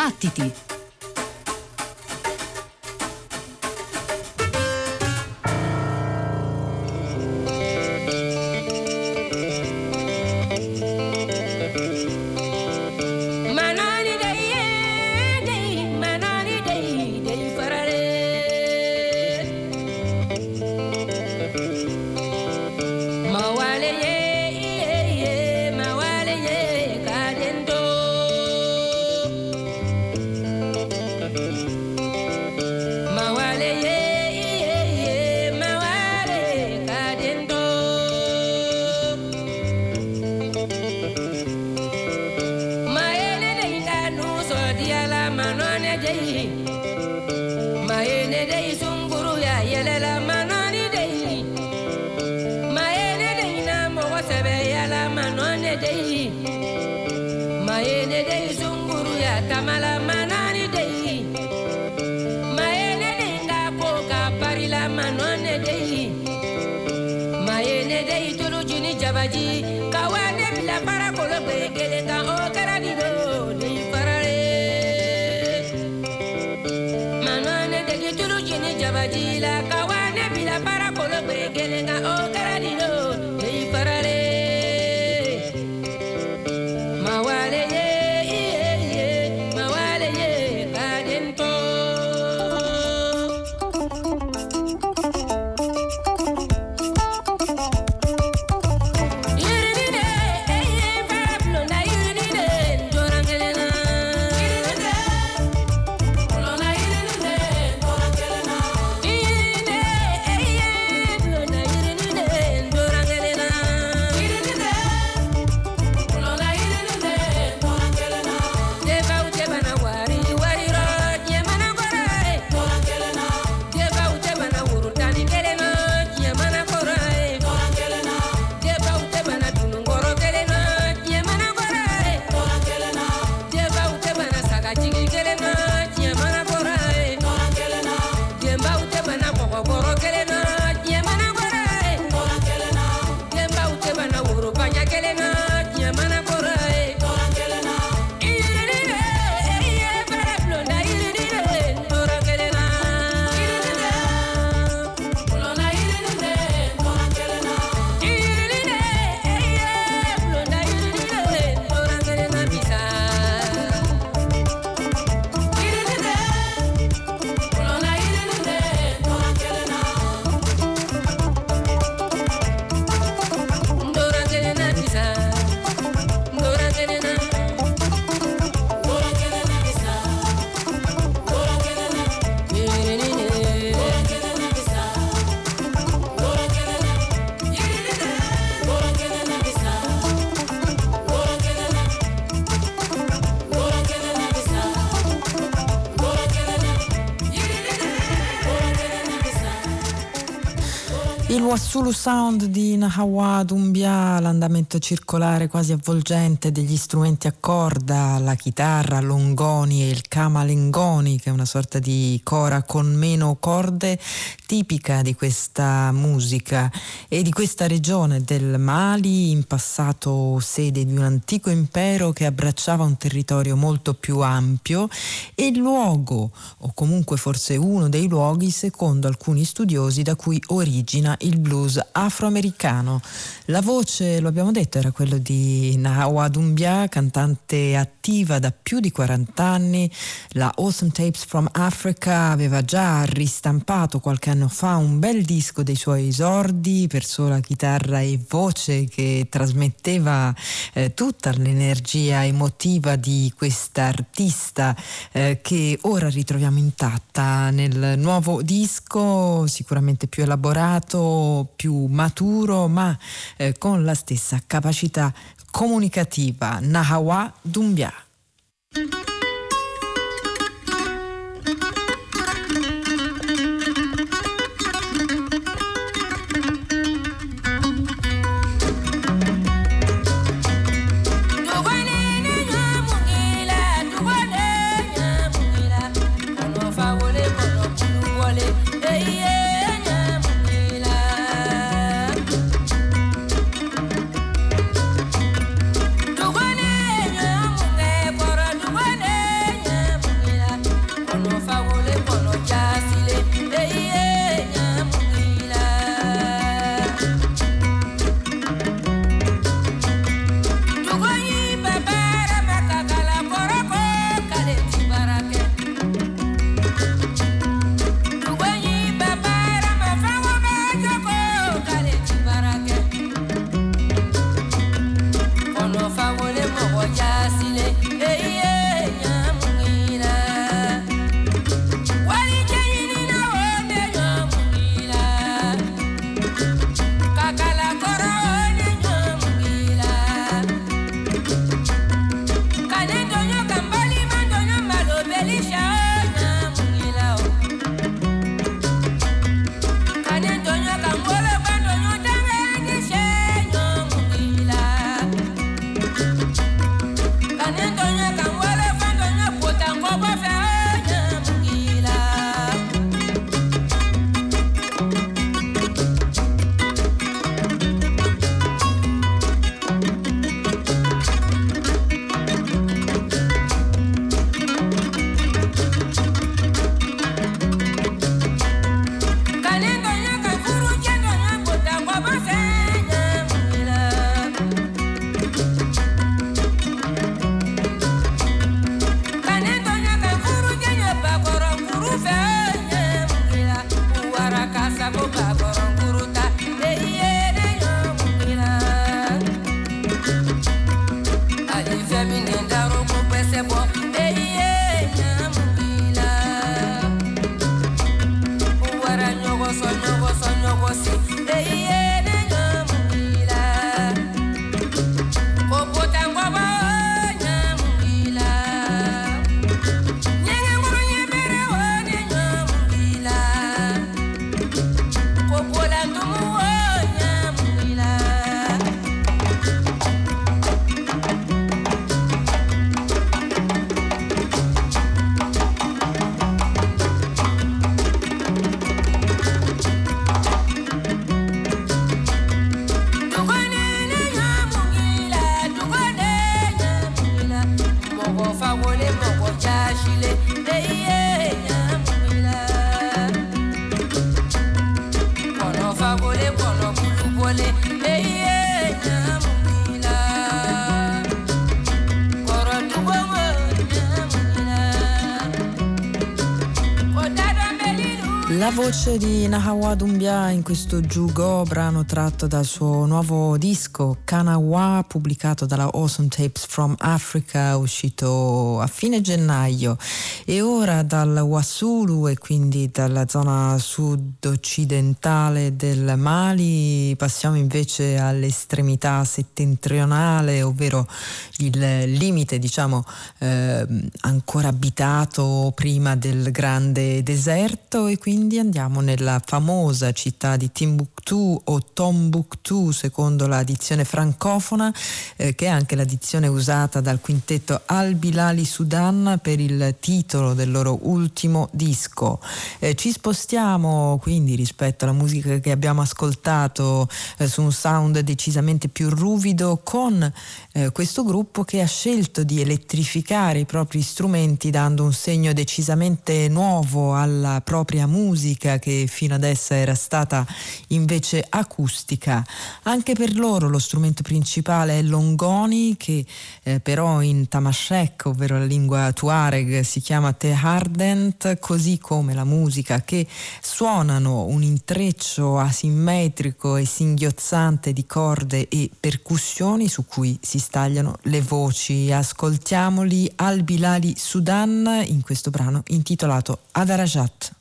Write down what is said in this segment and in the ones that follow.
Battiti! Wassulu Sound di Nahawa Dumbia, l'andamento circolare quasi avvolgente degli strumenti a corda, la chitarra, l'ongoni e il kamalengoni, che è una sorta di cora con meno corde, tipica di questa musica e di questa regione del Mali, in passato sede di un antico impero che abbracciava un territorio molto più ampio e luogo, o comunque forse uno dei luoghi, secondo alcuni studiosi, da cui origina il blues afroamericano. La voce, lo abbiamo detto, era quella di Nahawa Dumbia, cantante attiva da più di 40 anni. La Awesome Tapes from Africa aveva già ristampato qualche anno fa un bel disco dei suoi esordi per sola chitarra e voce che trasmetteva eh, tutta l'energia emotiva di questa artista eh, che ora ritroviamo intatta nel nuovo disco, sicuramente più elaborato, più maturo, ma eh, con la stessa capacità comunicativa. Nahawa Dumbia. Voce di Nahawa Dumbia in questo Jugo, brano tratto dal suo nuovo disco Kanawa, pubblicato dalla Awesome Tapes from Africa, uscito a fine gennaio. E ora dal Wasulu e quindi dalla zona sud-occidentale del Mali passiamo invece all'estremità settentrionale, ovvero il limite, diciamo, eh, ancora abitato prima del grande deserto e quindi andiamo nella famosa città di Timbuktu o Tombuktu secondo la dizione francofona eh, che è anche la dizione usata dal quintetto Al Bilali Sudan per il titolo del loro ultimo disco. Eh, ci spostiamo quindi rispetto alla musica che abbiamo ascoltato eh, su un sound decisamente più ruvido con eh, questo gruppo che ha scelto di elettrificare i propri strumenti dando un segno decisamente nuovo alla propria musica che fino adesso era stata invece acustica. Anche per loro lo strumento principale è l'ongoni che eh, però in Tamashek, ovvero la lingua tuareg, si chiama tehardent, così come la musica che suonano un intreccio asimmetrico e singhiozzante di corde e percussioni su cui si stagliano le voci. Ascoltiamoli al Bilali Sudan in questo brano intitolato Adarajat.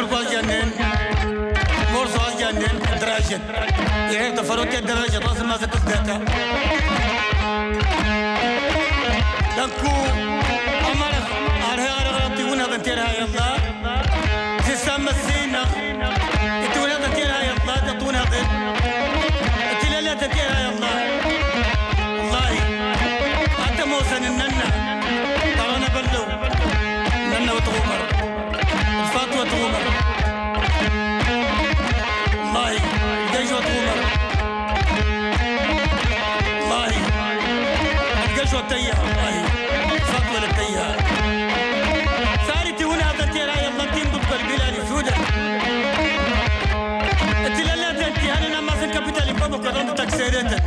قرقاز جنن مرصاص جنن دراجة يعني تفرج الدراجة راس الناس تزداد لكو أمر أرها غرغرتي ونا بنتيرها يلا تسمى السينة تونا بنتيرها يلا تطونا غير تلالا تتيرها يلا والله. حتى موسى ننا ترانا بلو. ننا وتغمر جوا تومر والله القى جوا تومر والله القى جوا التيه والله فضل التيه ثالثي هنا قلتي لا يلا الدين ضد البلاد وجودا انت لا لا انت أنا ما في الكابيتال بابك أنا تكسيرتك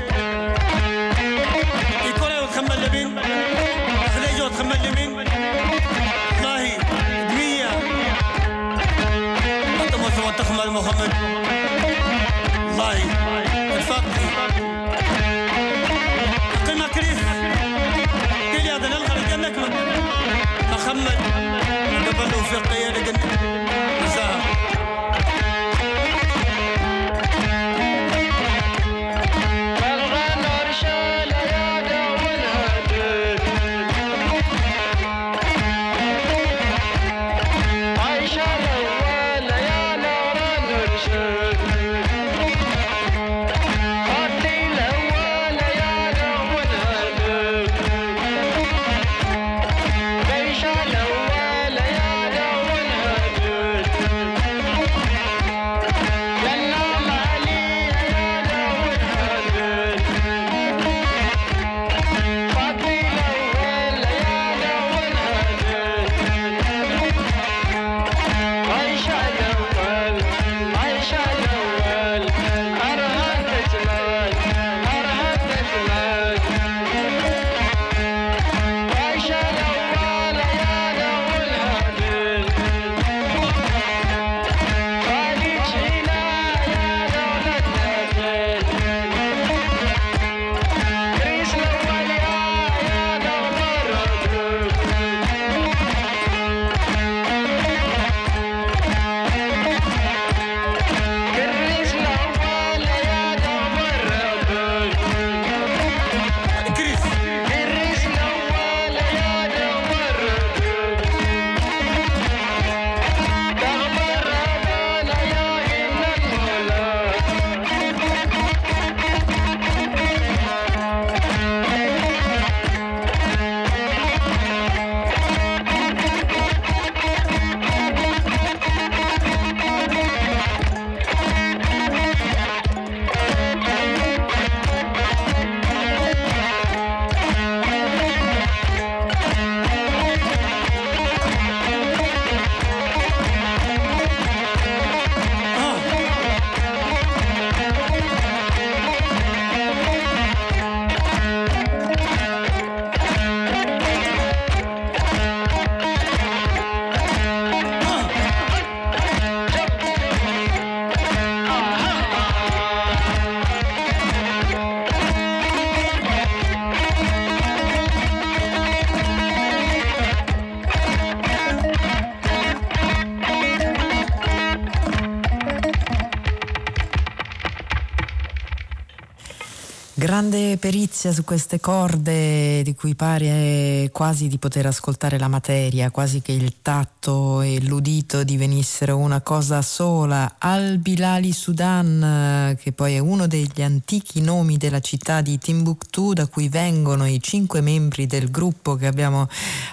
Grande perizia su queste corde di cui pare quasi di poter ascoltare la materia, quasi che il tatto e l'udito divenissero una cosa sola. Al-Bilali Sudan, che poi è uno degli antichi nomi della città di Timbuktu, da cui vengono i cinque membri del gruppo che abbiamo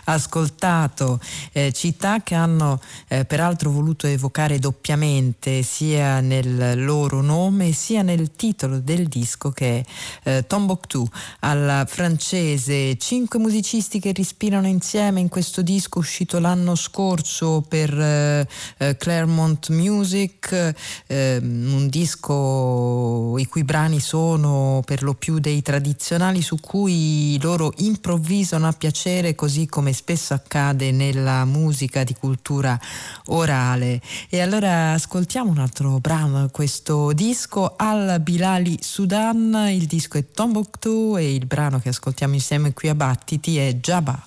ascoltato, eh, città che hanno eh, peraltro voluto evocare doppiamente sia nel loro nome sia nel titolo del disco che è eh, Tombouctou alla francese, cinque musicisti che respirano insieme in questo disco uscito l'anno scorso per eh, eh Claremont Music, eh, un disco i cui brani sono per lo più dei tradizionali su cui loro improvvisano a piacere così come spesso accade nella musica di cultura orale. E allora ascoltiamo un altro brano, questo disco Al Bilali Sudan, il disco è Tombouctou e il brano che ascoltiamo insieme qui a Battiti è Jabba.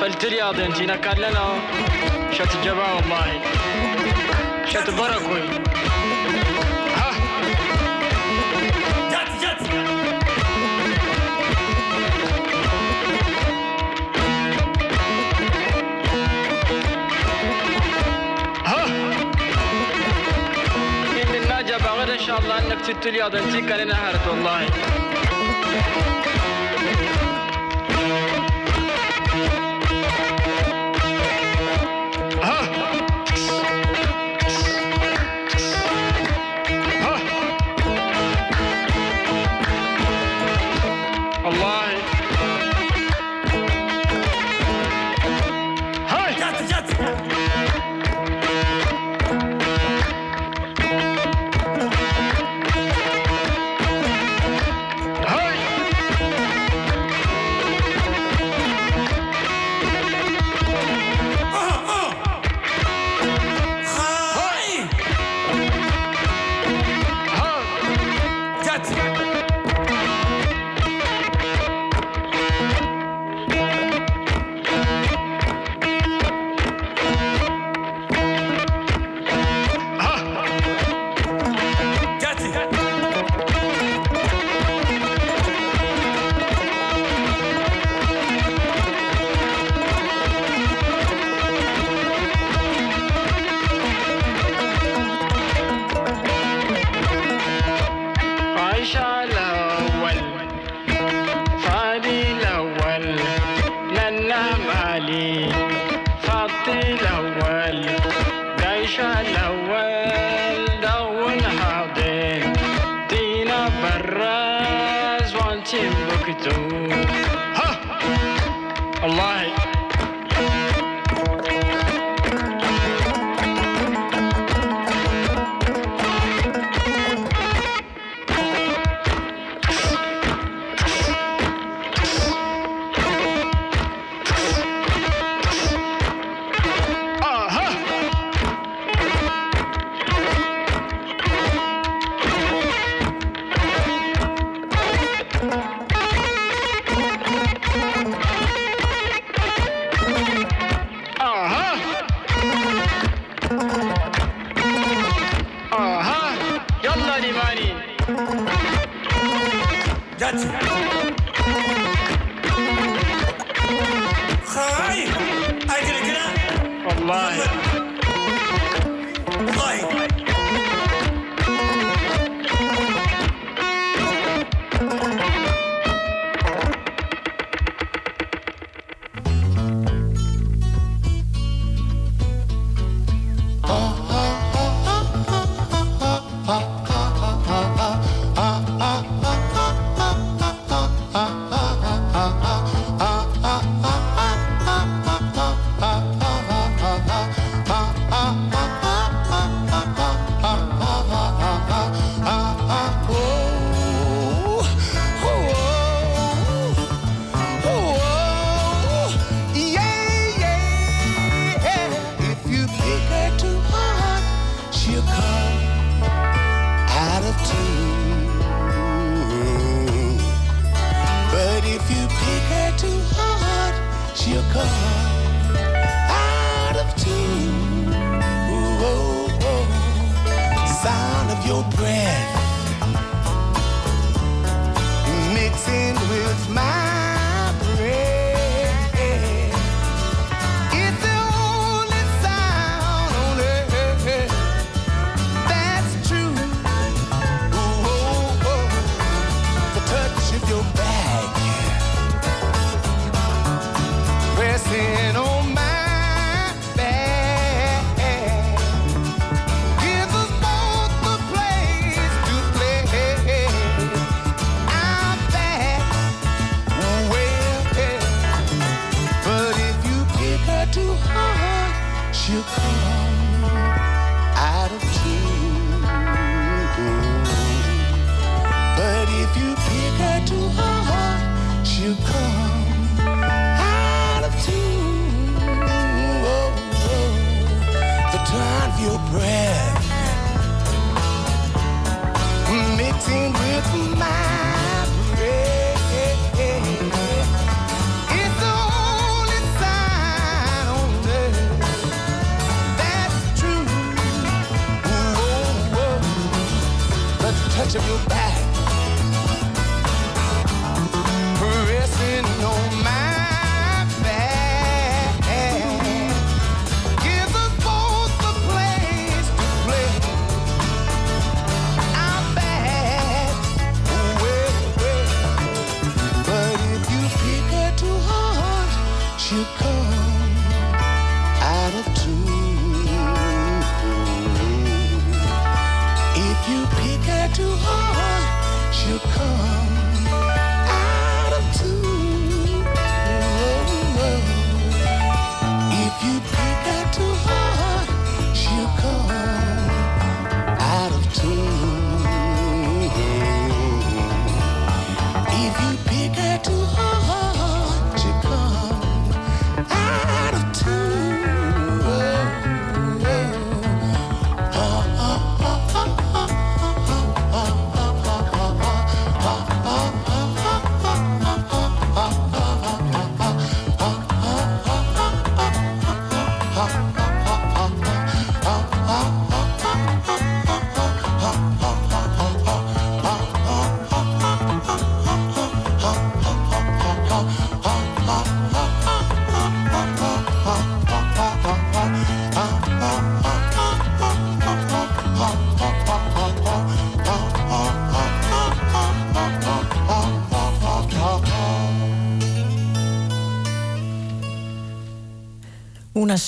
ست الياض انتي كان نهارت والله شاء الله انك تجت لي هذا نتيك علينا والله line.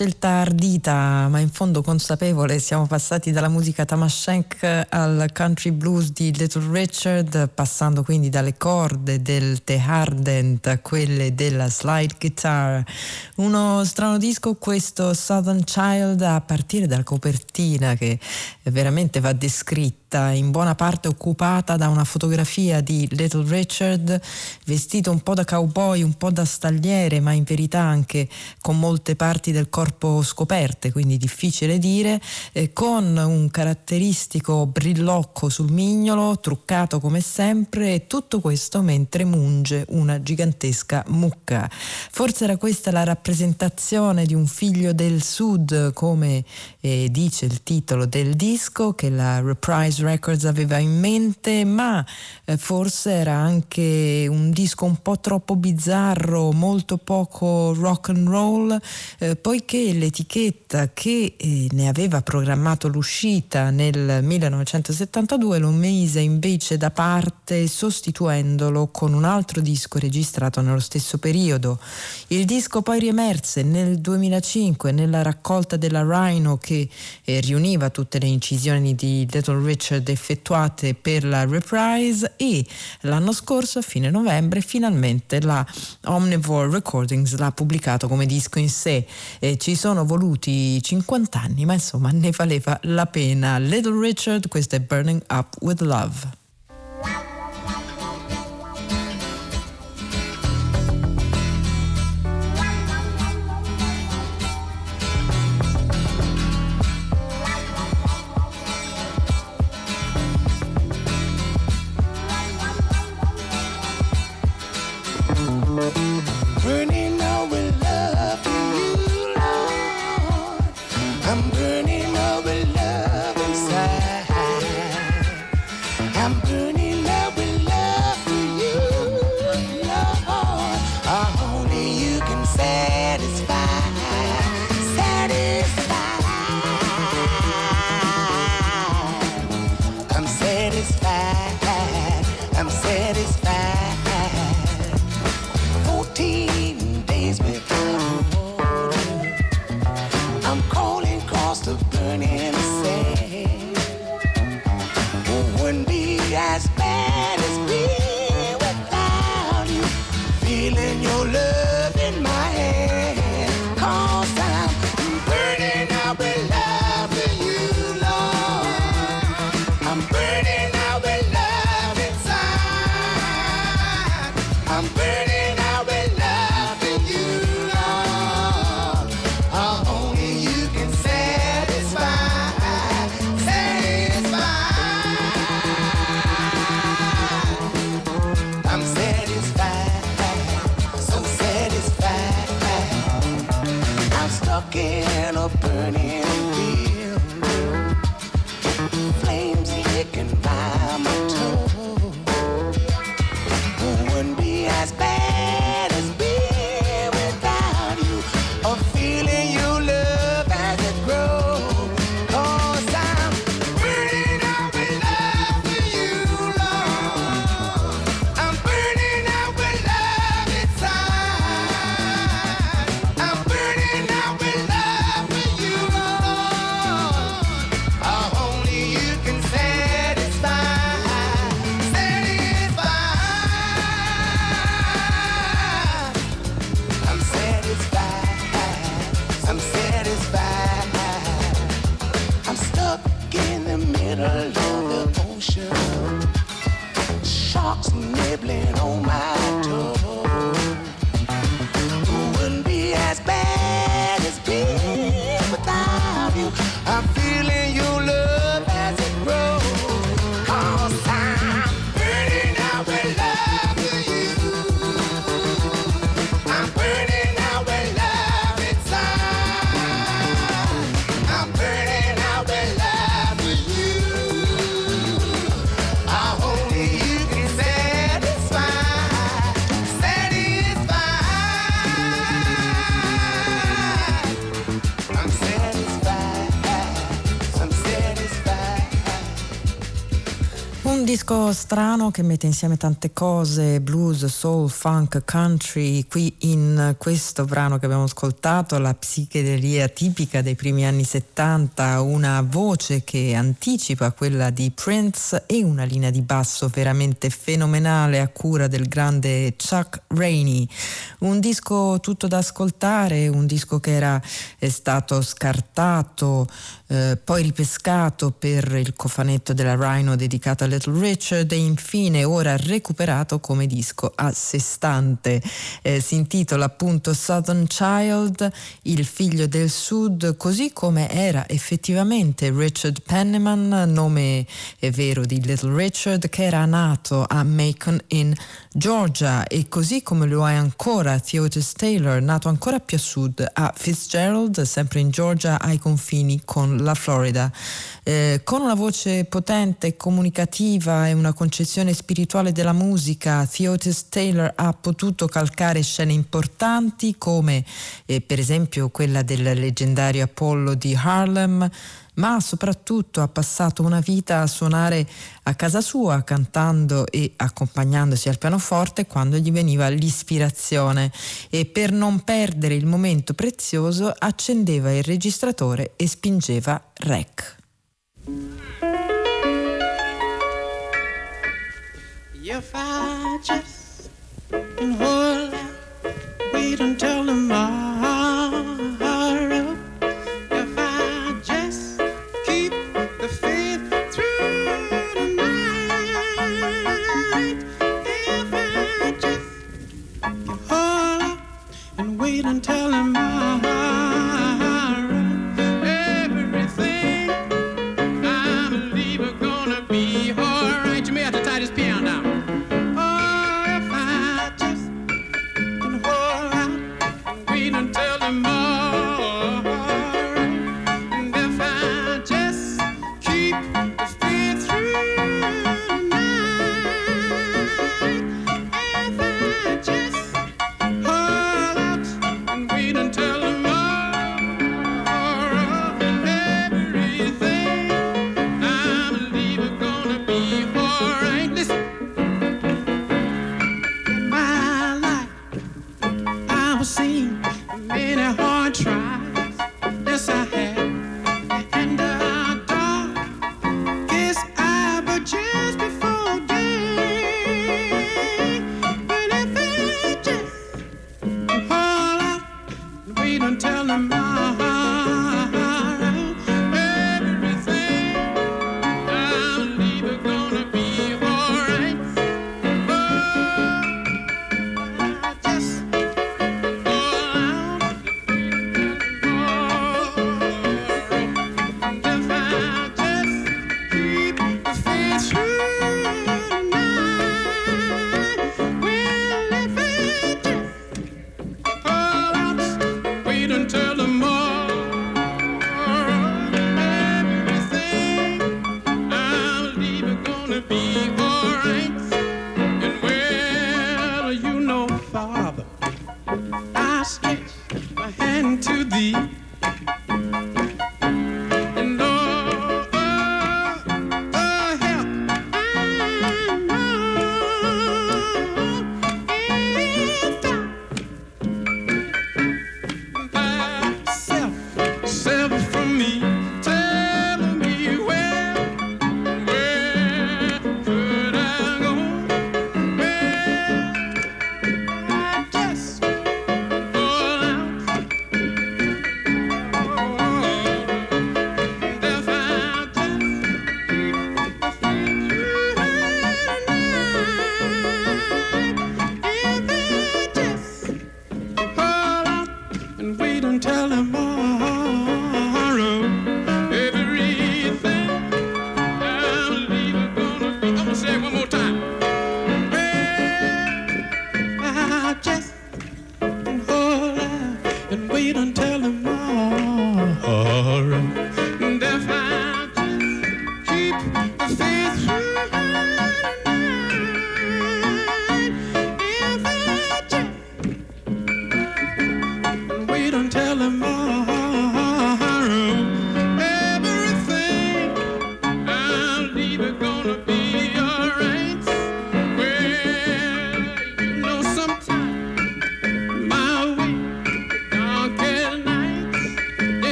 Una scelta ardita, ma in fondo consapevole. Siamo passati dalla musica Tamashenk al country blues di Little Richard, passando quindi dalle corde del The Hardent a quelle della slide guitar. Uno strano disco questo Southern Child a partire dalla copertina che veramente va descritta in buona parte occupata da una fotografia di Little Richard vestito un po' da cowboy, un po' da stagliere, ma in verità anche con molte parti del corpo scoperte, quindi difficile dire, eh, con un caratteristico brillocco sul mignolo, truccato come sempre, e tutto questo mentre munge una gigantesca mucca. Forse era questa la rappresentazione di un figlio del sud, come eh, dice il titolo del disco, che la Reprise Records aveva in mente, ma eh, forse era anche un disco un po' troppo bizzarro, molto poco rock and roll, eh, poiché l'etichetta che eh, ne aveva programmato l'uscita nel 1972 lo mise invece da parte sostituendolo con un altro disco registrato nello stesso periodo. Il disco poi riemerse nel 2005 nella raccolta della Rhino che eh, riuniva tutte le incisioni di Little Richard effettuate per la reprise e l'anno scorso a fine novembre finalmente la Omnivore Recordings l'ha pubblicato come disco in sé eh, ci sono voluti 50 anni ma insomma ne valeva la pena. Little Richard questo è Burning Up With Love disco strano che mette insieme tante cose, blues, soul, funk, country. Qui in questo brano che abbiamo ascoltato, la psichedelia tipica dei primi anni 70, una voce che anticipa quella di Prince e una linea di basso veramente fenomenale a cura del grande Chuck Rainey. Un disco tutto da ascoltare, un disco che era stato scartato eh, poi ripescato per il cofanetto della Rhino dedicato a Little Richard e infine ora recuperato come disco a sé stante. Eh, si intitola appunto Southern Child, il figlio del sud, così come era effettivamente Richard Penniman, nome vero di Little Richard, che era nato a Macon in Georgia e così come lo è ancora Theotis Taylor, nato ancora più a sud a Fitzgerald, sempre in Georgia ai confini con la Florida. Eh, con una voce potente, e comunicativa e una concezione spirituale della musica, Theotis Taylor ha potuto calcare scene importanti come eh, per esempio quella del leggendario Apollo di Harlem, ma soprattutto ha passato una vita a suonare a casa sua, cantando e accompagnandosi al pianoforte quando gli veniva l'ispirazione e per non perdere il momento prezioso accendeva il registratore e spingeva rec. If I just hold wait until tomorrow. Wait until tomorrow.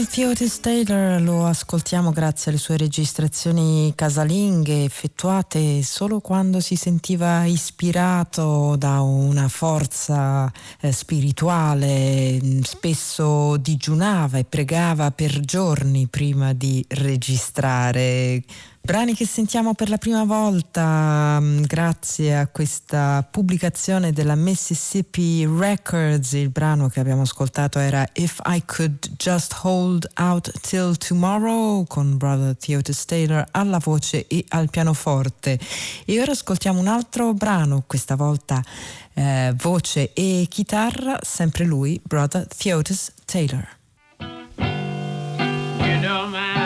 Brother Theotis Taylor lo ascoltiamo grazie alle sue registrazioni casalinghe effettuate solo quando si sentiva ispirato da una forza eh, spirituale, spesso digiunava e pregava per giorni prima di registrare Brani che sentiamo per la prima volta mm, grazie a questa pubblicazione della Mississippi Records. Il brano che abbiamo ascoltato era If I Could Just Hold Out Till Tomorrow con Brother Theotis Taylor alla voce e al pianoforte. E ora ascoltiamo un altro brano, questa volta eh, voce e chitarra, sempre lui, Brother Theotis Taylor. You know,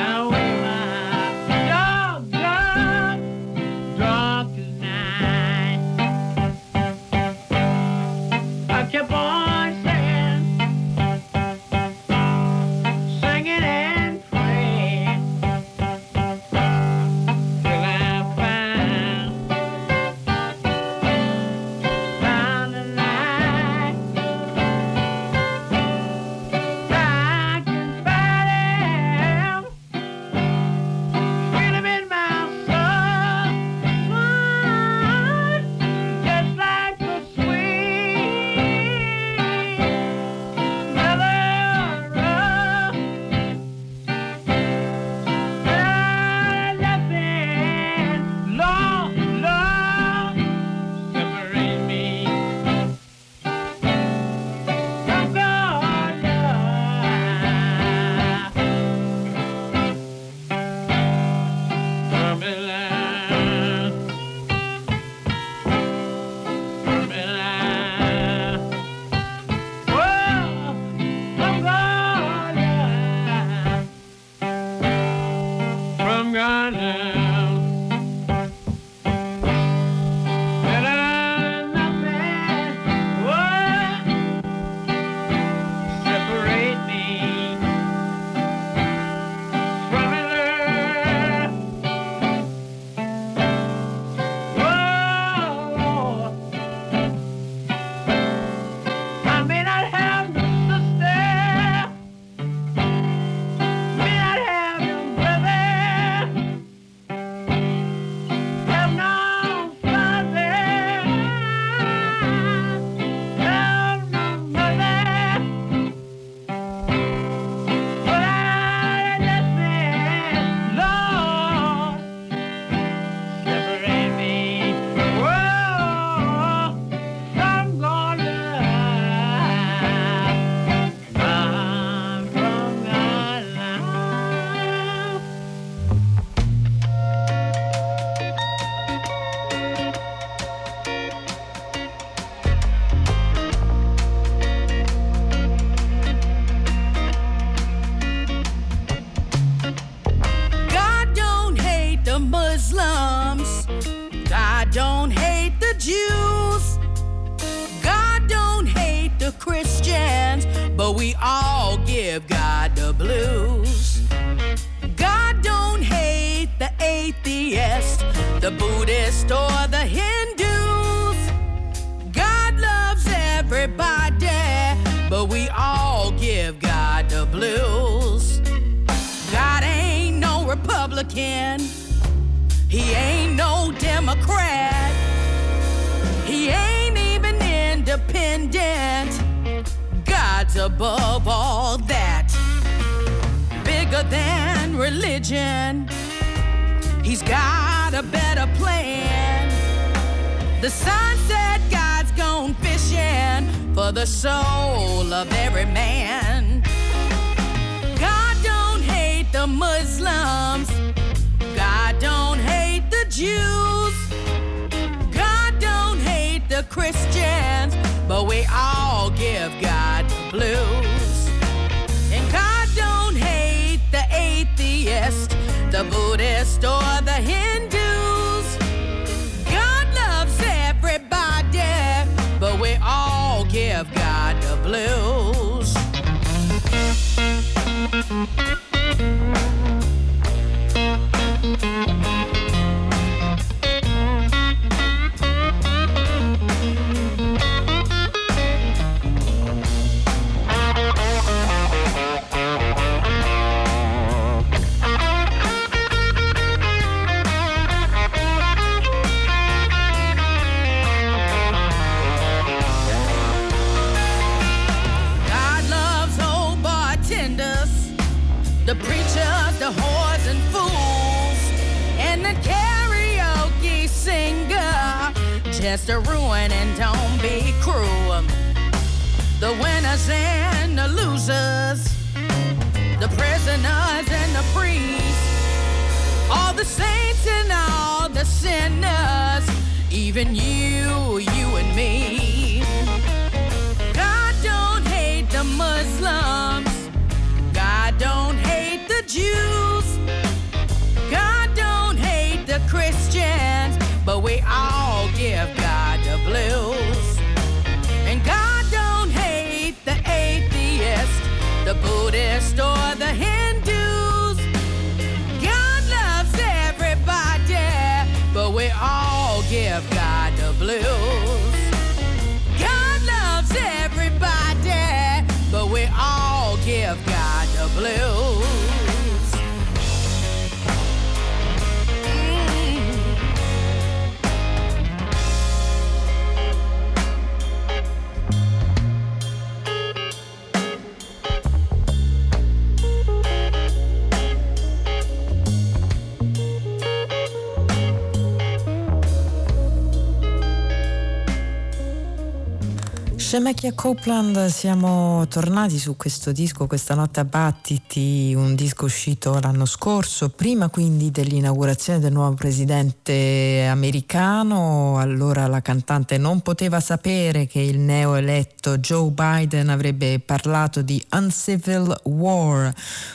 Shemekia Copeland, siamo tornati su questo disco questa notte a Battiti, un disco uscito l'anno scorso, prima quindi dell'inaugurazione del nuovo presidente americano. Allora la cantante non poteva sapere che il neoeletto Joe Biden avrebbe parlato di uncivil war,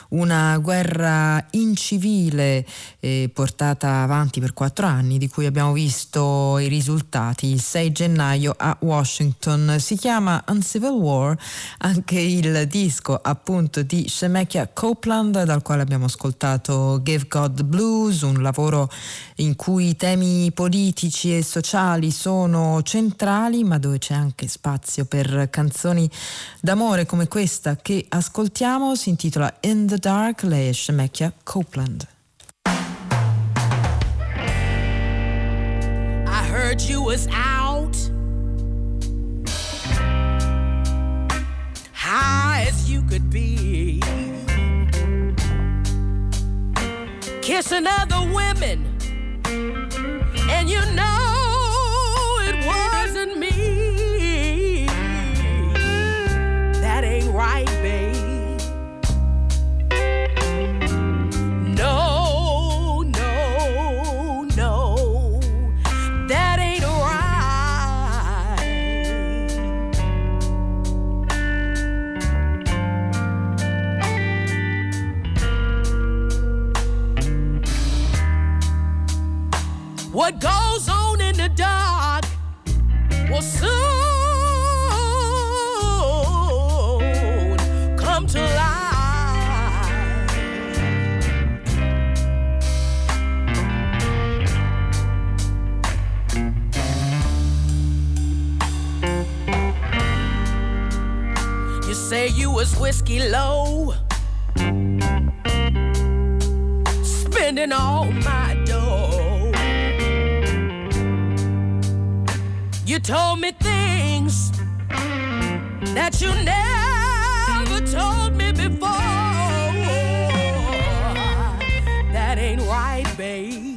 una guerra incivile eh, portata avanti per quattro anni, di cui abbiamo visto i risultati il 6 gennaio a Washington. Si chiama Uncivil War anche il disco appunto di Shemekia Copeland dal quale abbiamo ascoltato Give God the Blues, un lavoro in cui i temi politici e sociali sono centrali ma dove c'è anche spazio per canzoni d'amore come questa che ascoltiamo, si intitola In the Dark, lei è Shemekia Copeland. I heard you was out. High as you could be. Kissing other women. was whiskey low. Spending all my dough. You told me things that you never told me before. That ain't right, babe.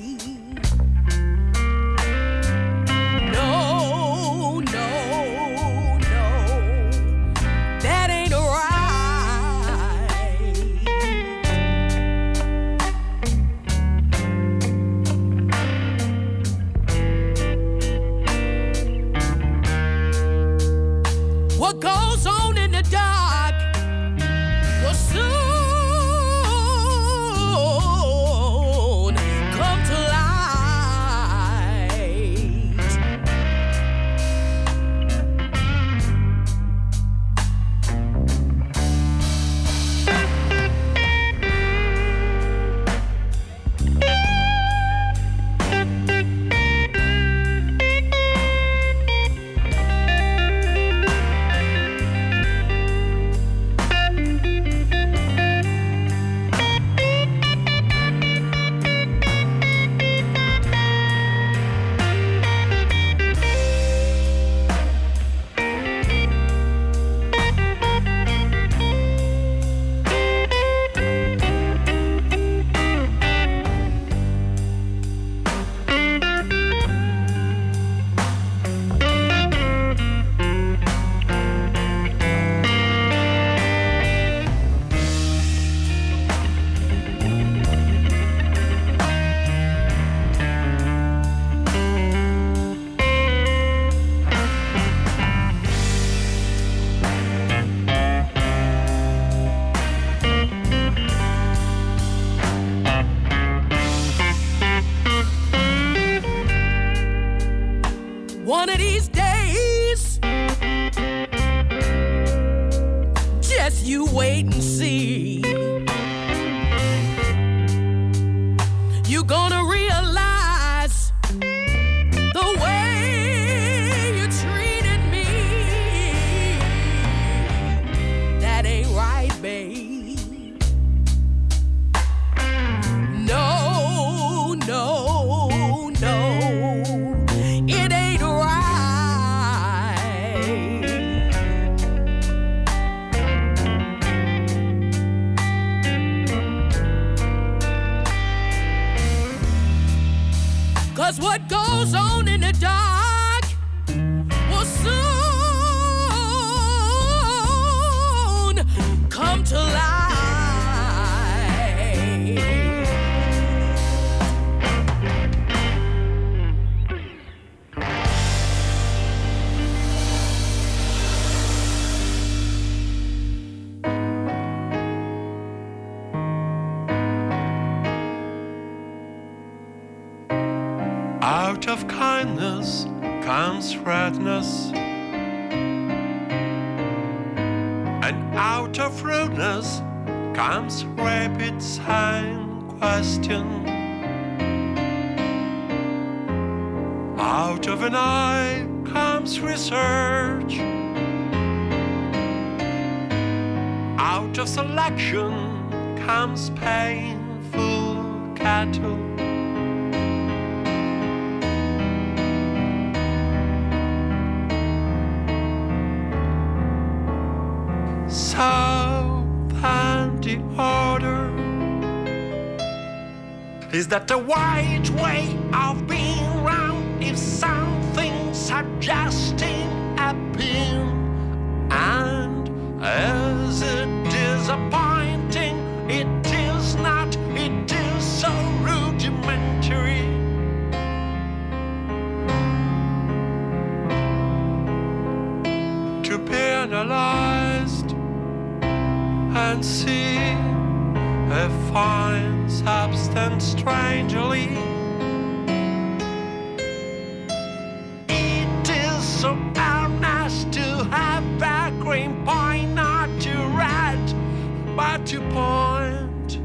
you point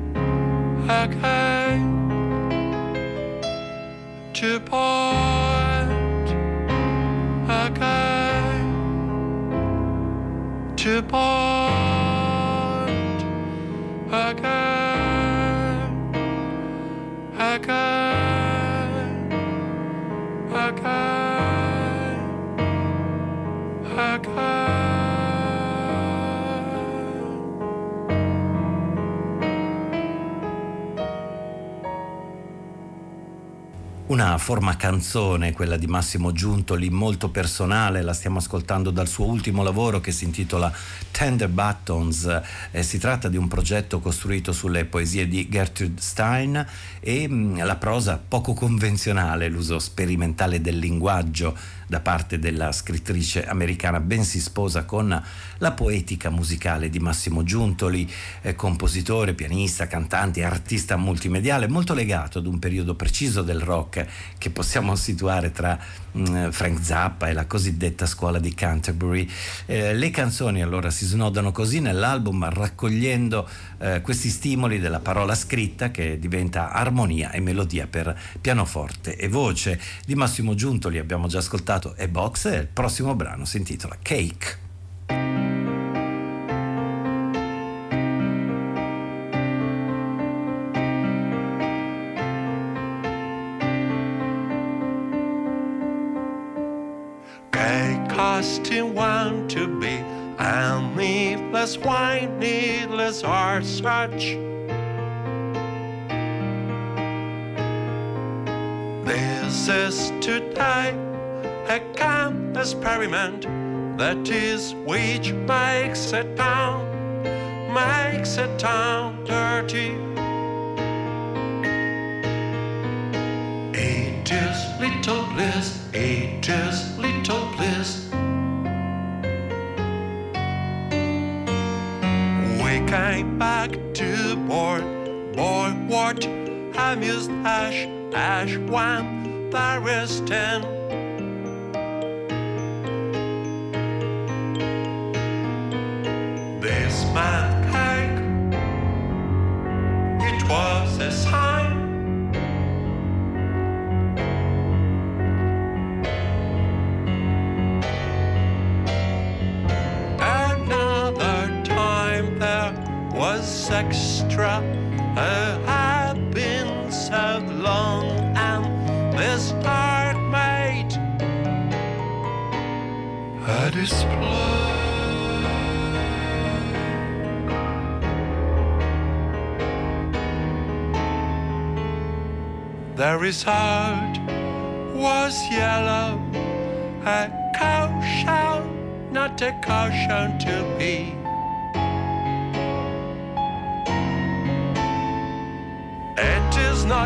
again to point again to point. Forma canzone, quella di Massimo Giuntoli, molto personale, la stiamo ascoltando dal suo ultimo lavoro che si intitola Tender Buttons. Eh, si tratta di un progetto costruito sulle poesie di Gertrude Stein e mh, mm, la prosa poco convenzionale, l'uso sperimentale del linguaggio da parte della scrittrice americana ben si sposa con la poetica musicale di Massimo Giuntoli, eh, compositore, pianista, cantante, artista multimediale, molto legato ad un periodo preciso del rock che possiamo situare tra mm, Frank Zappa e la cosiddetta scuola di Canterbury. Eh, le canzoni allora si snodano così nell'album raccogliendo eh, questi stimoli della parola scritta che diventa armonia e melodia per pianoforte e voce. Di Massimo Giuntoli abbiamo già ascoltato e Box e il prossimo brano si intitola Cake. To be and needless wine, needless are such. This is today a camp experiment that is which makes a town, makes a town dirty. It is little bliss, it is little bliss. Came back to board. Boy, what amused Ash, Ash when there is ten. This man so and this heart made a display. The result was yellow, a caution, not a caution to be.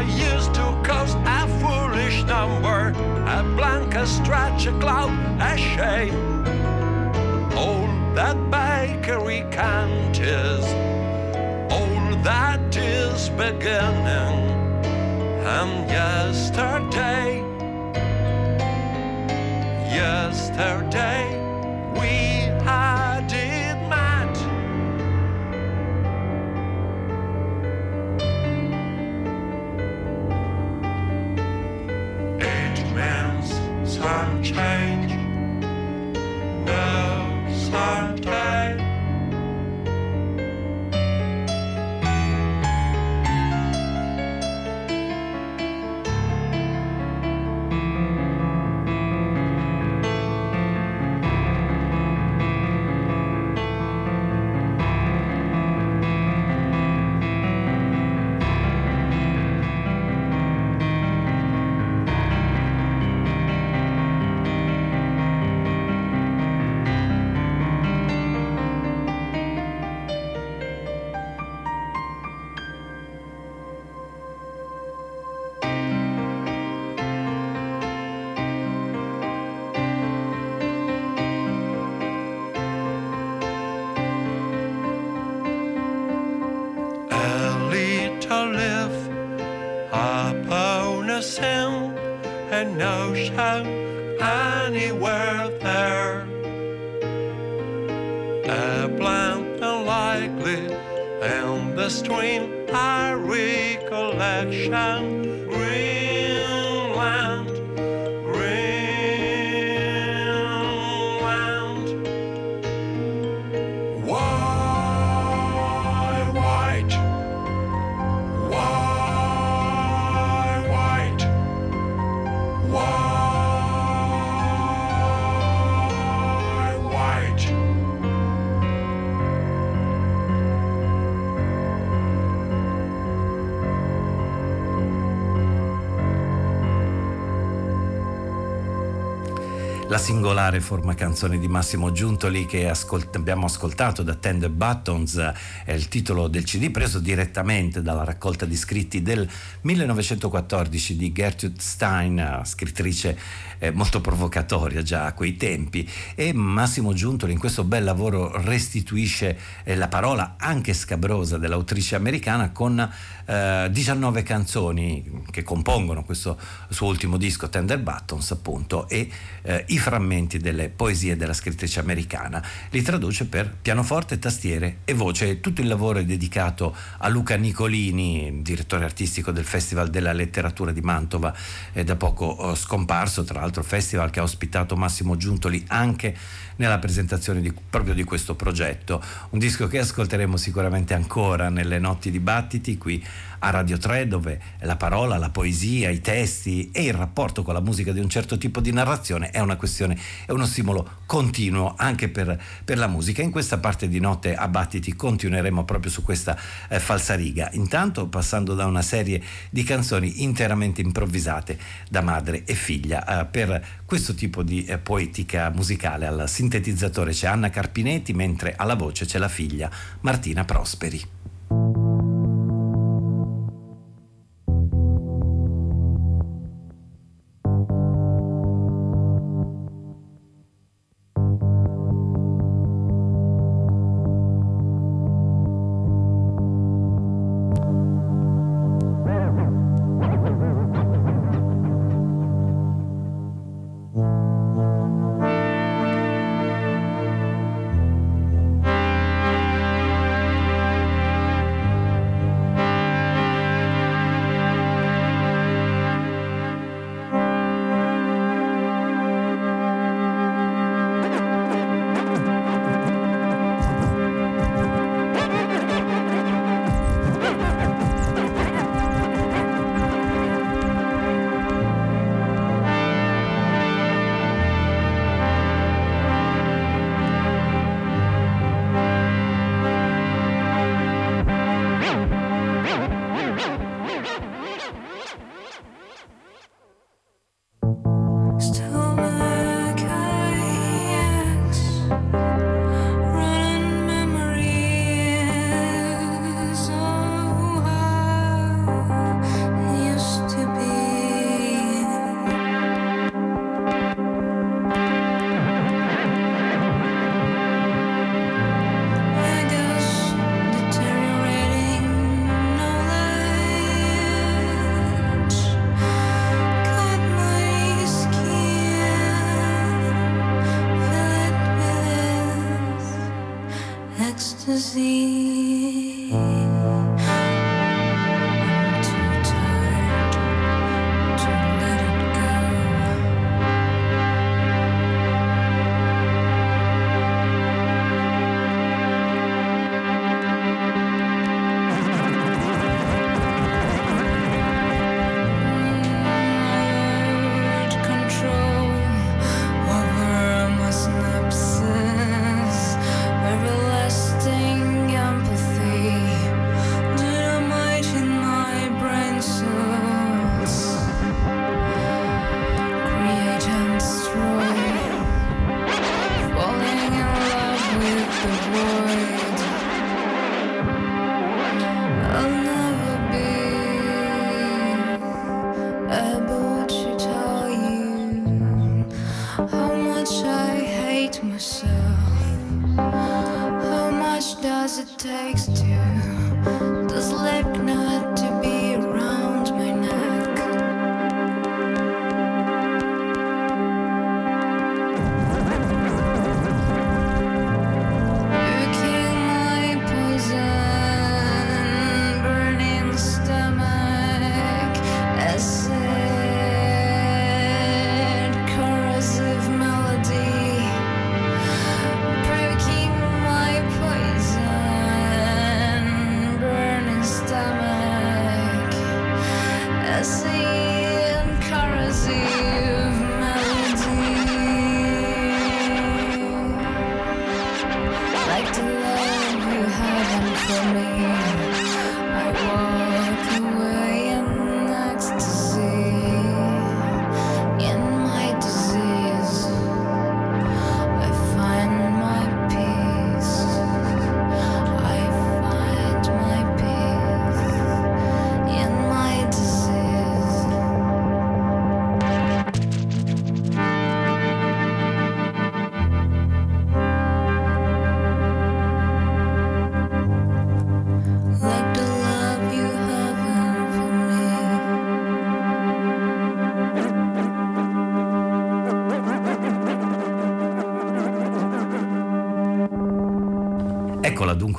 Not used to cost a foolish number, a blank, a stretch, a cloud, a shame. All that bakery can't is, all that is beginning. And yesterday, yesterday, singolare forma canzone di Massimo Giuntoli che ascolt- abbiamo ascoltato da Tender Buttons è il titolo del CD preso direttamente dalla raccolta di scritti del 1914 di Gertrude Stein, scrittrice eh, molto provocatoria già a quei tempi. E Massimo Giuntoli in questo bel lavoro restituisce eh, la parola anche scabrosa dell'autrice americana con eh, 19 canzoni che compongono questo suo ultimo disco Tender Buttons appunto e eh, i frammenti delle poesie della scrittrice americana. Li traduce per pianoforte, tastiere e voce. Tutto il lavoro è dedicato a Luca Nicolini, direttore artistico del Festival della Letteratura di Mantova, da poco eh, scomparso, tra l'altro festival che ha ospitato Massimo Giuntoli anche nella presentazione di, proprio di questo progetto. Un disco che ascolteremo sicuramente ancora nelle notti dibattiti qui a Radio 3 dove la parola, la poesia, i testi e il rapporto con la musica di un certo tipo di narrazione è una questione, è uno stimolo continuo anche per, per la musica. In questa parte di notte a battiti continueremo proprio su questa eh, falsariga. Intanto passando da una serie di canzoni interamente improvvisate da madre e figlia eh, per questo tipo di eh, poetica musicale al sintetizzatore c'è Anna Carpinetti mentre alla voce c'è la figlia Martina Prosperi. disease.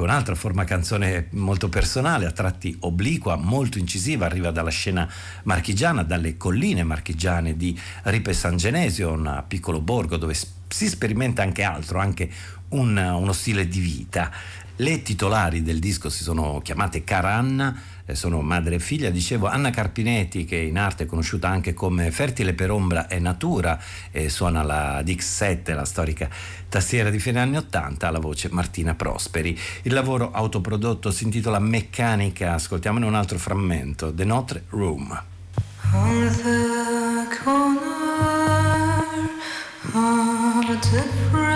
Dunque un'altra forma canzone molto personale, a tratti obliqua, molto incisiva, arriva dalla scena marchigiana, dalle colline marchigiane di Ripe San Genesio, un piccolo borgo dove si sperimenta anche altro, anche un, uno stile di vita. Le titolari del disco si sono chiamate Caranna, eh, sono madre e figlia, dicevo Anna Carpinetti che in arte è conosciuta anche come Fertile per ombra e natura e suona la Dix7, la storica tastiera di fine anni 80, alla voce Martina Prosperi. Il lavoro autoprodotto si intitola Meccanica, ascoltiamone un altro frammento, The Notre Room. On the corner of the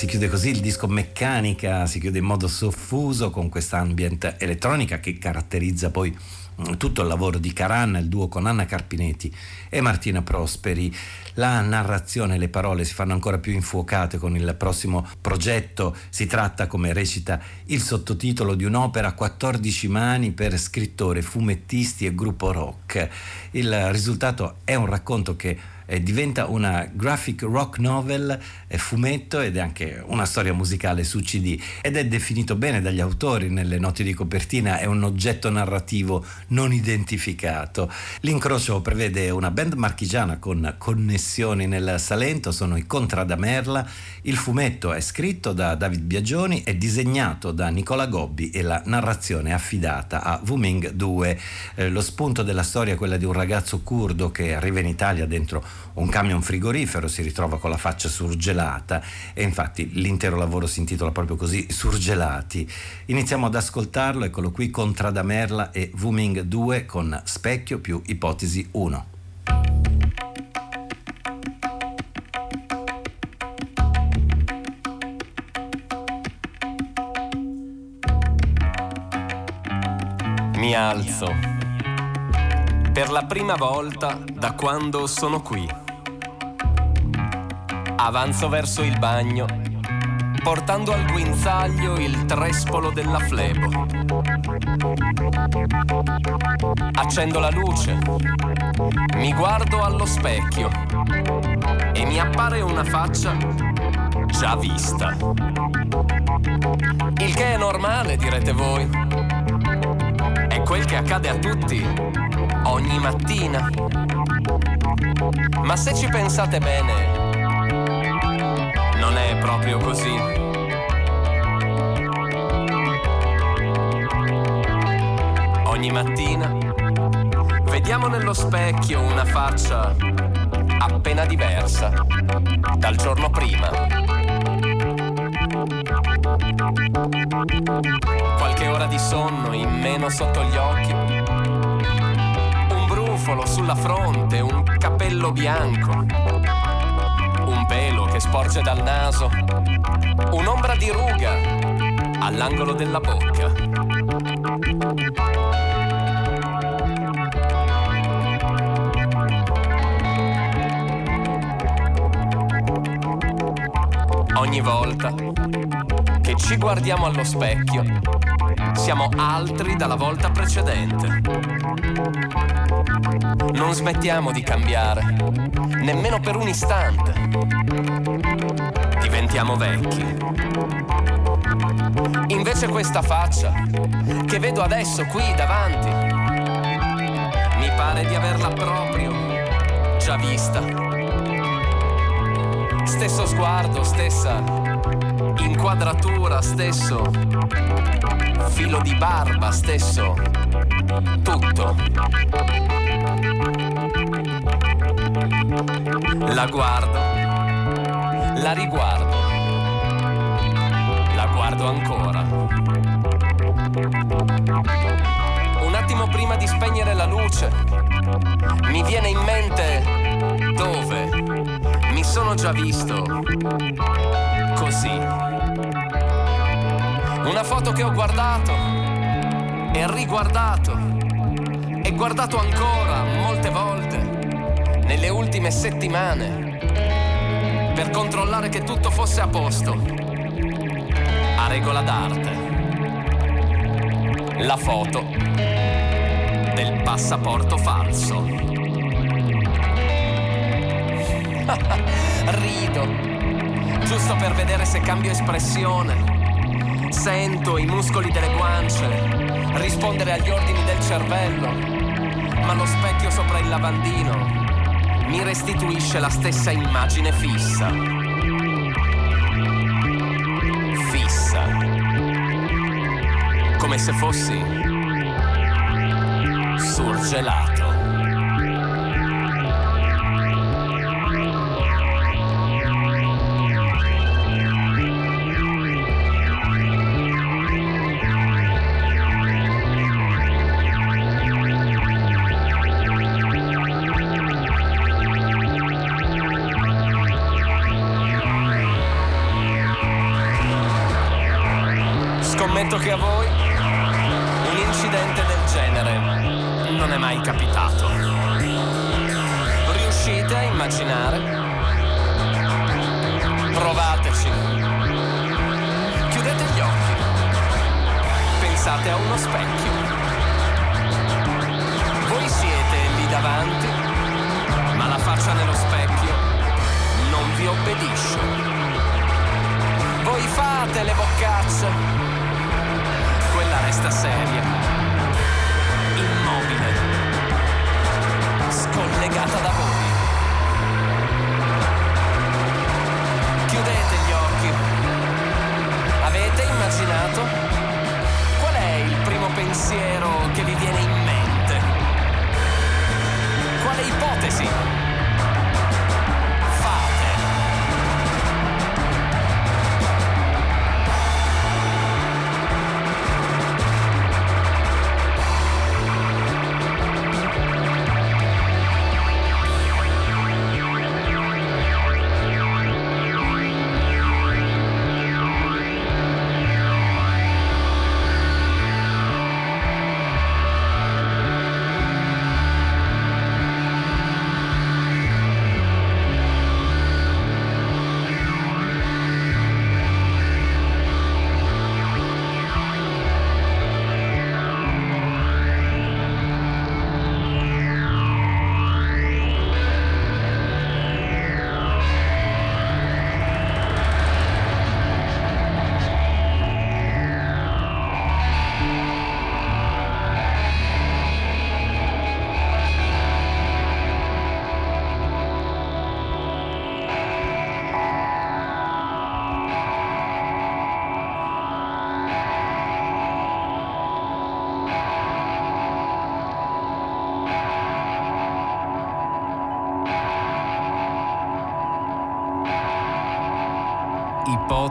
Si chiude così il disco Meccanica, si chiude in modo soffuso con questa ambient elettronica che caratterizza poi mm, tutto il lavoro di Caranna, il duo con Anna Carpinetti e Martina Prosperi. La narrazione le parole si fanno ancora più infuocate con il prossimo progetto. Si tratta, come recita il sottotitolo, di un'opera a 14 mani per scrittore, fumettisti e gruppo rock. Il risultato è un racconto che eh, diventa una graphic rock novel, eh, fumetto ed è anche una storia musicale su CD ed è definito bene dagli autori nelle note di copertina, è un oggetto narrativo non identificato. L'incrocio prevede una band marchigiana con connessioni nel Salento, sono i Contra da Merla, il fumetto è scritto da David Biagioni, è disegnato da Nicola Gobbi e la narrazione è affidata a Wuming 2. Eh, lo spunto della storia è quella di un ragazzo curdo che arriva in Italia dentro un camion frigorifero, si ritrova con la faccia surgelata e infatti l'intero lavoro si intitola proprio così, Surgelati. Iniziamo ad ascoltarlo, eccolo qui, Contra da Merla e Wuming 2 con Specchio più Ipotesi 1. Mi alzo. Per la prima volta da quando sono qui. Avanzo verso il bagno, portando al guinzaglio il trespolo della flebo. Accendo la luce, mi guardo allo specchio e mi appare una faccia già vista. Il che è normale, direte voi. È quel che accade a tutti ogni mattina. Ma se ci pensate bene, non è proprio così. Ogni mattina vediamo nello specchio una faccia appena diversa dal giorno prima. Qualche ora di sonno in meno sotto gli occhi un brufolo sulla fronte, un capello bianco. Un pelo che sporge dal naso. Un'ombra di ruga all'angolo della bocca. Ogni volta che ci guardiamo allo specchio, siamo altri dalla volta precedente. Non smettiamo di cambiare, nemmeno per un istante. Diventiamo vecchi. Invece questa faccia, che vedo adesso qui davanti, mi pare di averla proprio già vista stesso sguardo, stessa inquadratura, stesso filo di barba, stesso tutto. La guardo, la riguardo, la guardo ancora. Un attimo prima di spegnere la luce, mi viene in mente dove mi sono già visto così. Una foto che ho guardato e riguardato e guardato ancora molte volte nelle ultime settimane per controllare che tutto fosse a posto. A regola d'arte. La foto del passaporto falso. Rido, giusto per vedere se cambio espressione. Sento i muscoli delle guance rispondere agli ordini del cervello, ma lo specchio sopra il lavandino mi restituisce la stessa immagine fissa. Fissa. Come se fossi surgelato. Scommetto che a voi un incidente del genere non è mai capitato. Riuscite a immaginare? Provateci. Chiudete gli occhi. Pensate a uno specchio. Voi siete lì davanti, ma la faccia nello specchio non vi obbedisce. Voi fate le boccacce quella resta seria, immobile, scollegata da voi. Chiudete gli occhi. Avete immaginato? Qual è il primo pensiero che vi viene in mente? Quale ipotesi?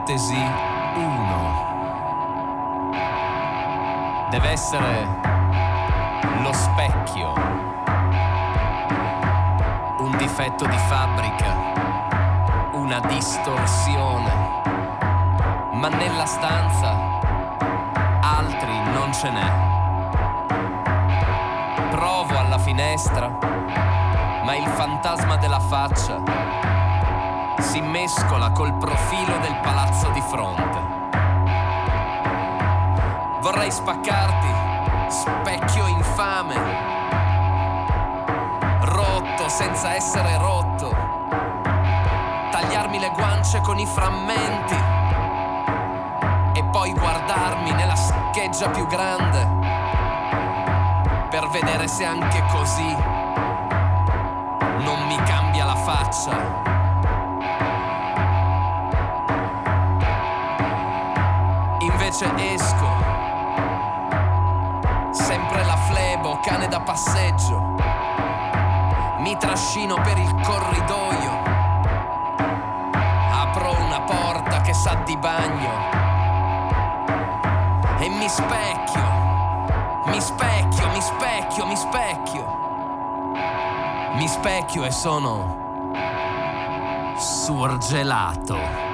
Ipotesi mescola col profilo del palazzo di fronte. Vorrei spaccarti, specchio infame, rotto senza essere rotto, tagliarmi le guance con i frammenti e poi guardarmi nella scheggia più grande per vedere se anche così non mi cambia la faccia. Invece esco, sempre la flebo, cane da passeggio, mi trascino per il corridoio, apro una porta che sa di bagno. E mi specchio, mi specchio, mi specchio, mi specchio. Mi specchio e sono surgelato.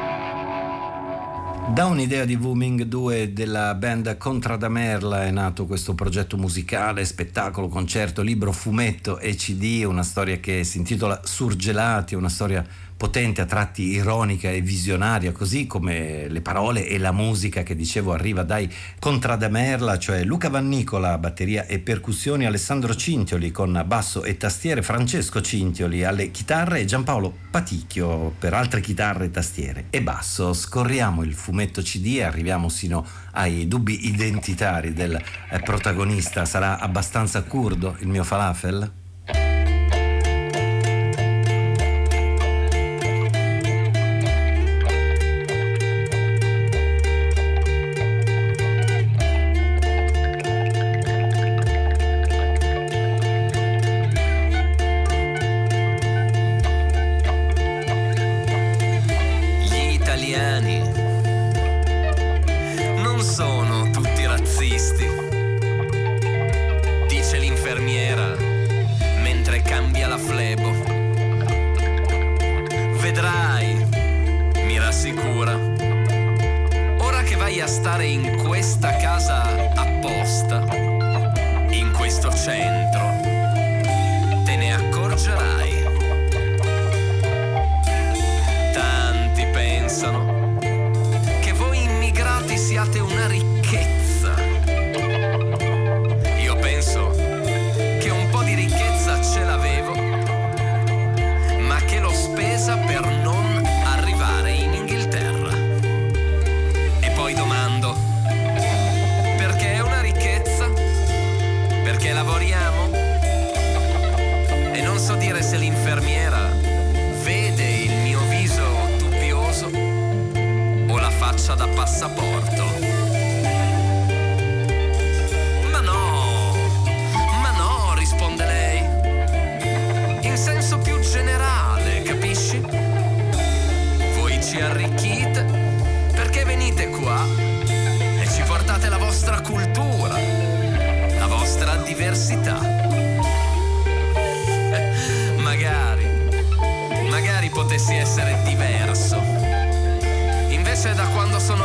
Da un'idea di Wooming 2 della band Contradamerla è nato questo progetto musicale, spettacolo, concerto, libro, fumetto e CD, una storia che si intitola Surgelati, una storia potente, a tratti ironica e visionaria, così come le parole e la musica che dicevo arriva dai Contradamerla, cioè Luca Vannicola, batteria e percussioni, Alessandro Cintioli con basso e tastiere, Francesco Cintioli alle chitarre e Giampaolo Paticchio per altre chitarre, tastiere e basso. Scorriamo il fumetto CD e arriviamo sino ai dubbi identitari del eh, protagonista. Sarà abbastanza curdo il mio falafel?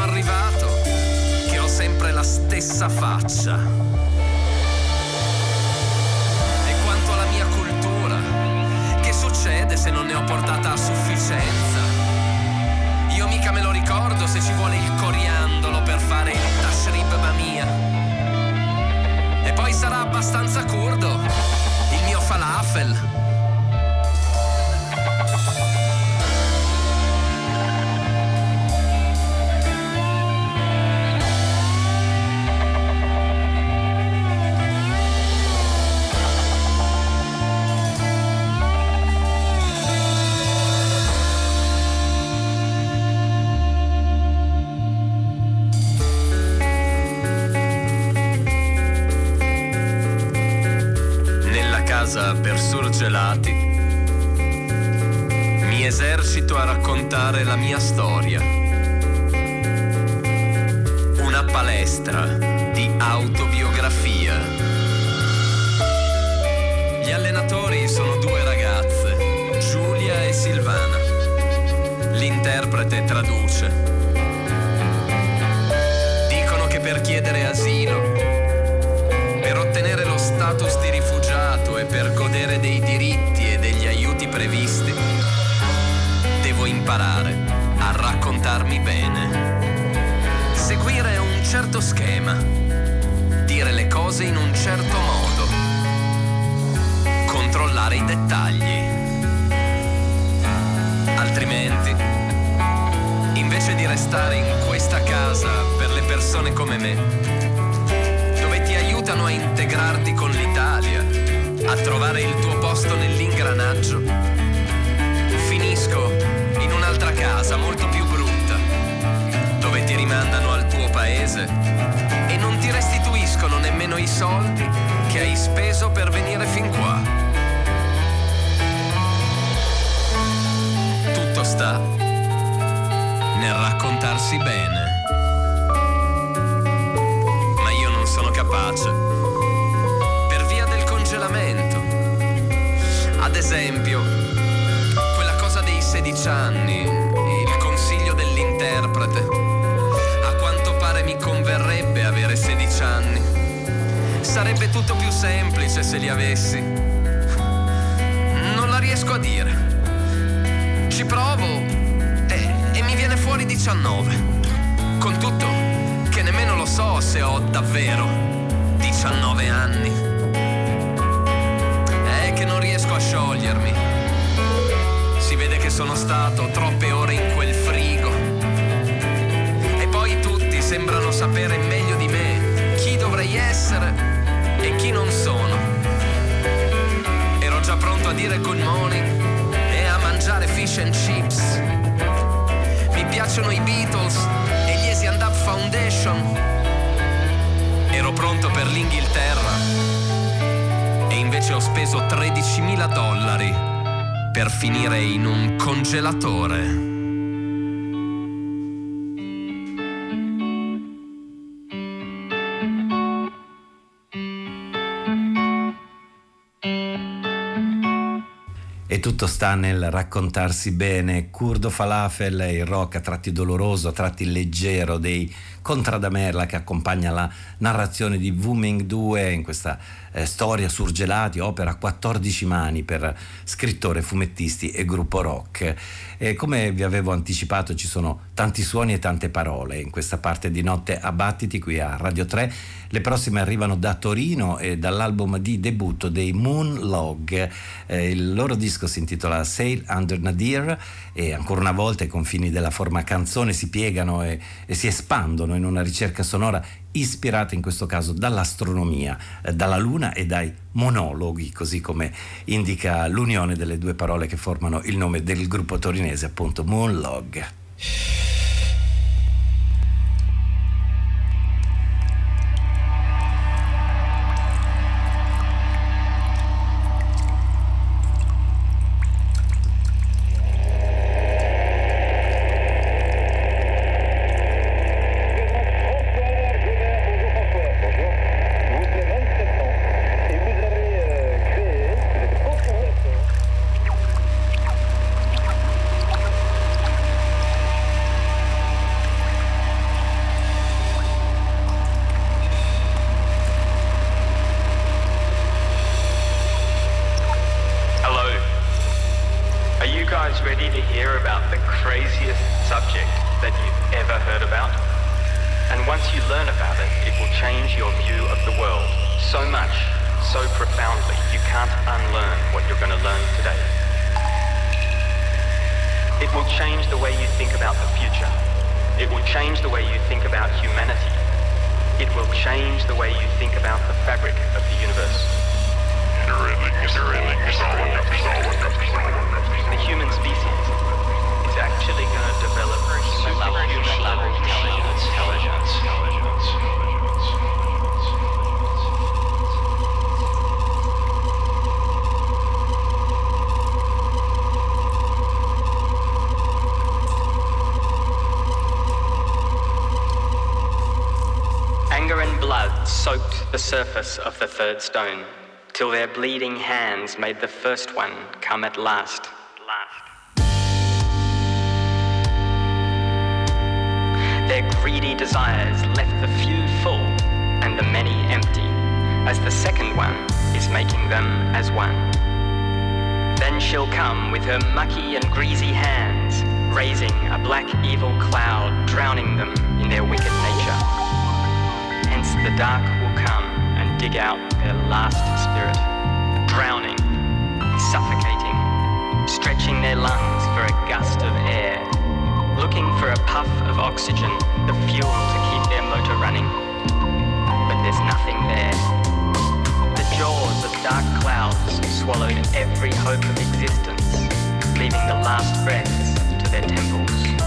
Arrivato che ho sempre la stessa faccia. E quanto alla mia cultura, che succede se non ne ho portata a sufficienza? Io mica me lo ricordo se ci vuole il coriandolo per fare il tashrib mamia. E poi sarà abbastanza curdo il mio falafel. Palestra di autobiografia. Gli allenatori sono due ragazze, Giulia e Silvana. L'interprete traduce. Schema, dire le cose in un certo modo, controllare i dettagli. Altrimenti, invece di restare in questa casa per le persone come me, dove ti aiutano a integrarti con l'Italia, a trovare il tuo posto nell'ingranaggio, finisco in un'altra casa molto più brutta, dove ti rimandano al tuo paese ti restituiscono nemmeno i soldi che hai speso per venire fin qua. Tutto sta nel raccontarsi bene. Avessi. Non la riesco a dire. Ci provo e, e mi viene fuori 19. Con tutto che nemmeno lo so se ho davvero 19 anni. È che non riesco a sciogliermi. Si vede che sono stato troppe ore in quel frigo. E poi tutti sembrano sapere meglio di me chi dovrei essere e chi non sono. A dire good morning e a mangiare fish and chips. Mi piacciono i Beatles e gli Easy and Up Foundation. Ero pronto per l'Inghilterra e invece ho speso 13.000 dollari per finire in un congelatore. Tutto sta nel raccontarsi bene. Curdo Falafel e il rock a tratti doloroso, a tratti leggero dei Contradamerla che accompagna la narrazione di Wuming 2 in questa eh, storia surgelati, opera a 14 mani per scrittore, fumettisti e gruppo rock. E come vi avevo anticipato ci sono tanti suoni e tante parole in questa parte di Notte a Battiti qui a Radio 3. Le prossime arrivano da Torino e dall'album di debutto dei Moon Log. Eh, il loro disco si intitola Sail Under Nadir e ancora una volta i confini della forma canzone si piegano e, e si espandono in una ricerca sonora ispirata in questo caso dall'astronomia, eh, dalla luna e dai monologhi, così come indica l'unione delle due parole che formano il nome del gruppo torinese, appunto Moonlog. Surface of the third stone, till their bleeding hands made the first one come at last. Their greedy desires left the few full and the many empty, as the second one is making them as one. Then she'll come with her mucky and greasy hands, raising a black evil cloud, drowning them in their wicked nature. Hence the dark will come dig out their last spirit, drowning, suffocating, stretching their lungs for a gust of air, looking for a puff of oxygen, the fuel to keep their motor running. But there's nothing there. The jaws of dark clouds swallowed every hope of existence, leaving the last breaths to their temples,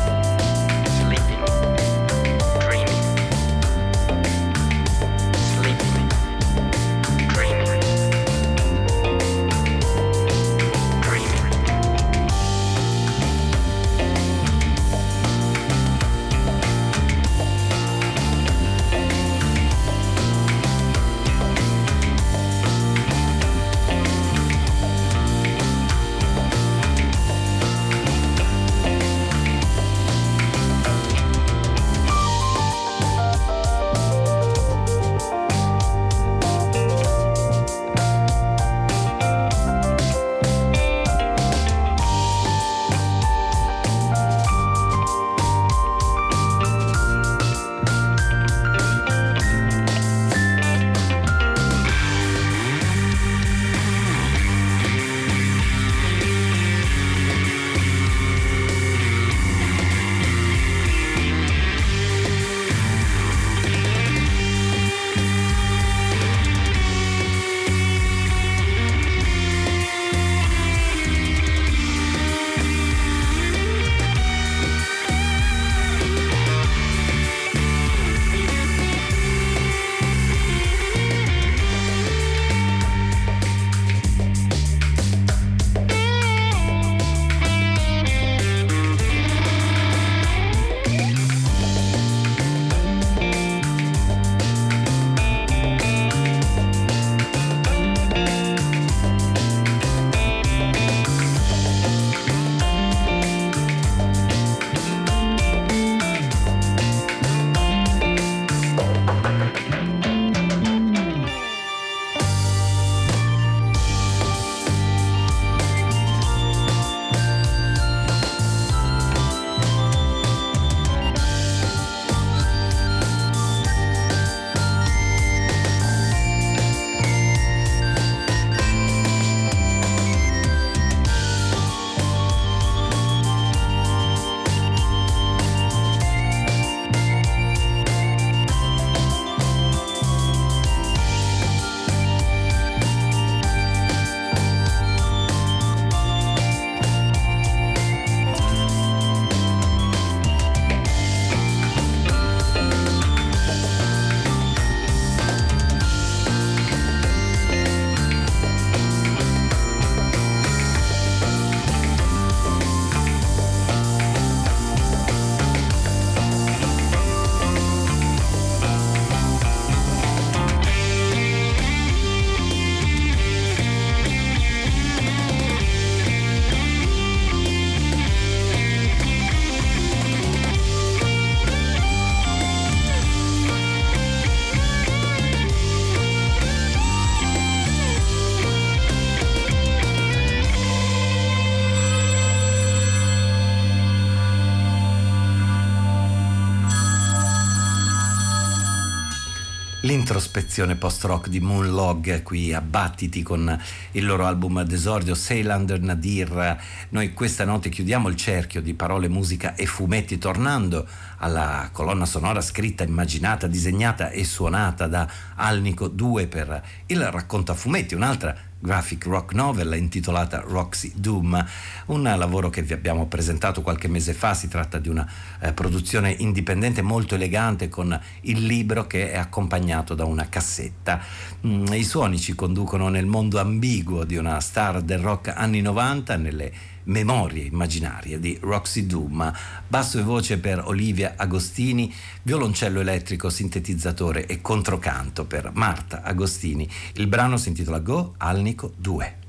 l'introspezione post-rock di Moonlog qui a Battiti con il loro album d'esordio Seilander Nadir. Noi questa notte chiudiamo il cerchio di parole, musica e fumetti tornando alla colonna sonora scritta, immaginata, disegnata e suonata da Alnico 2 per il raccontafumetti, un'altra graphic rock novel intitolata Roxy Doom, un lavoro che vi abbiamo presentato qualche mese fa, si tratta di una eh, produzione indipendente molto elegante con il libro che è accompagnato da una cassetta. Mm, I suoni ci conducono nel mondo ambiguo di una star del rock anni 90 nelle Memorie immaginarie di Roxy Doom, basso e voce per Olivia Agostini, violoncello elettrico, sintetizzatore e controcanto per Marta Agostini. Il brano si intitola Go Alnico 2.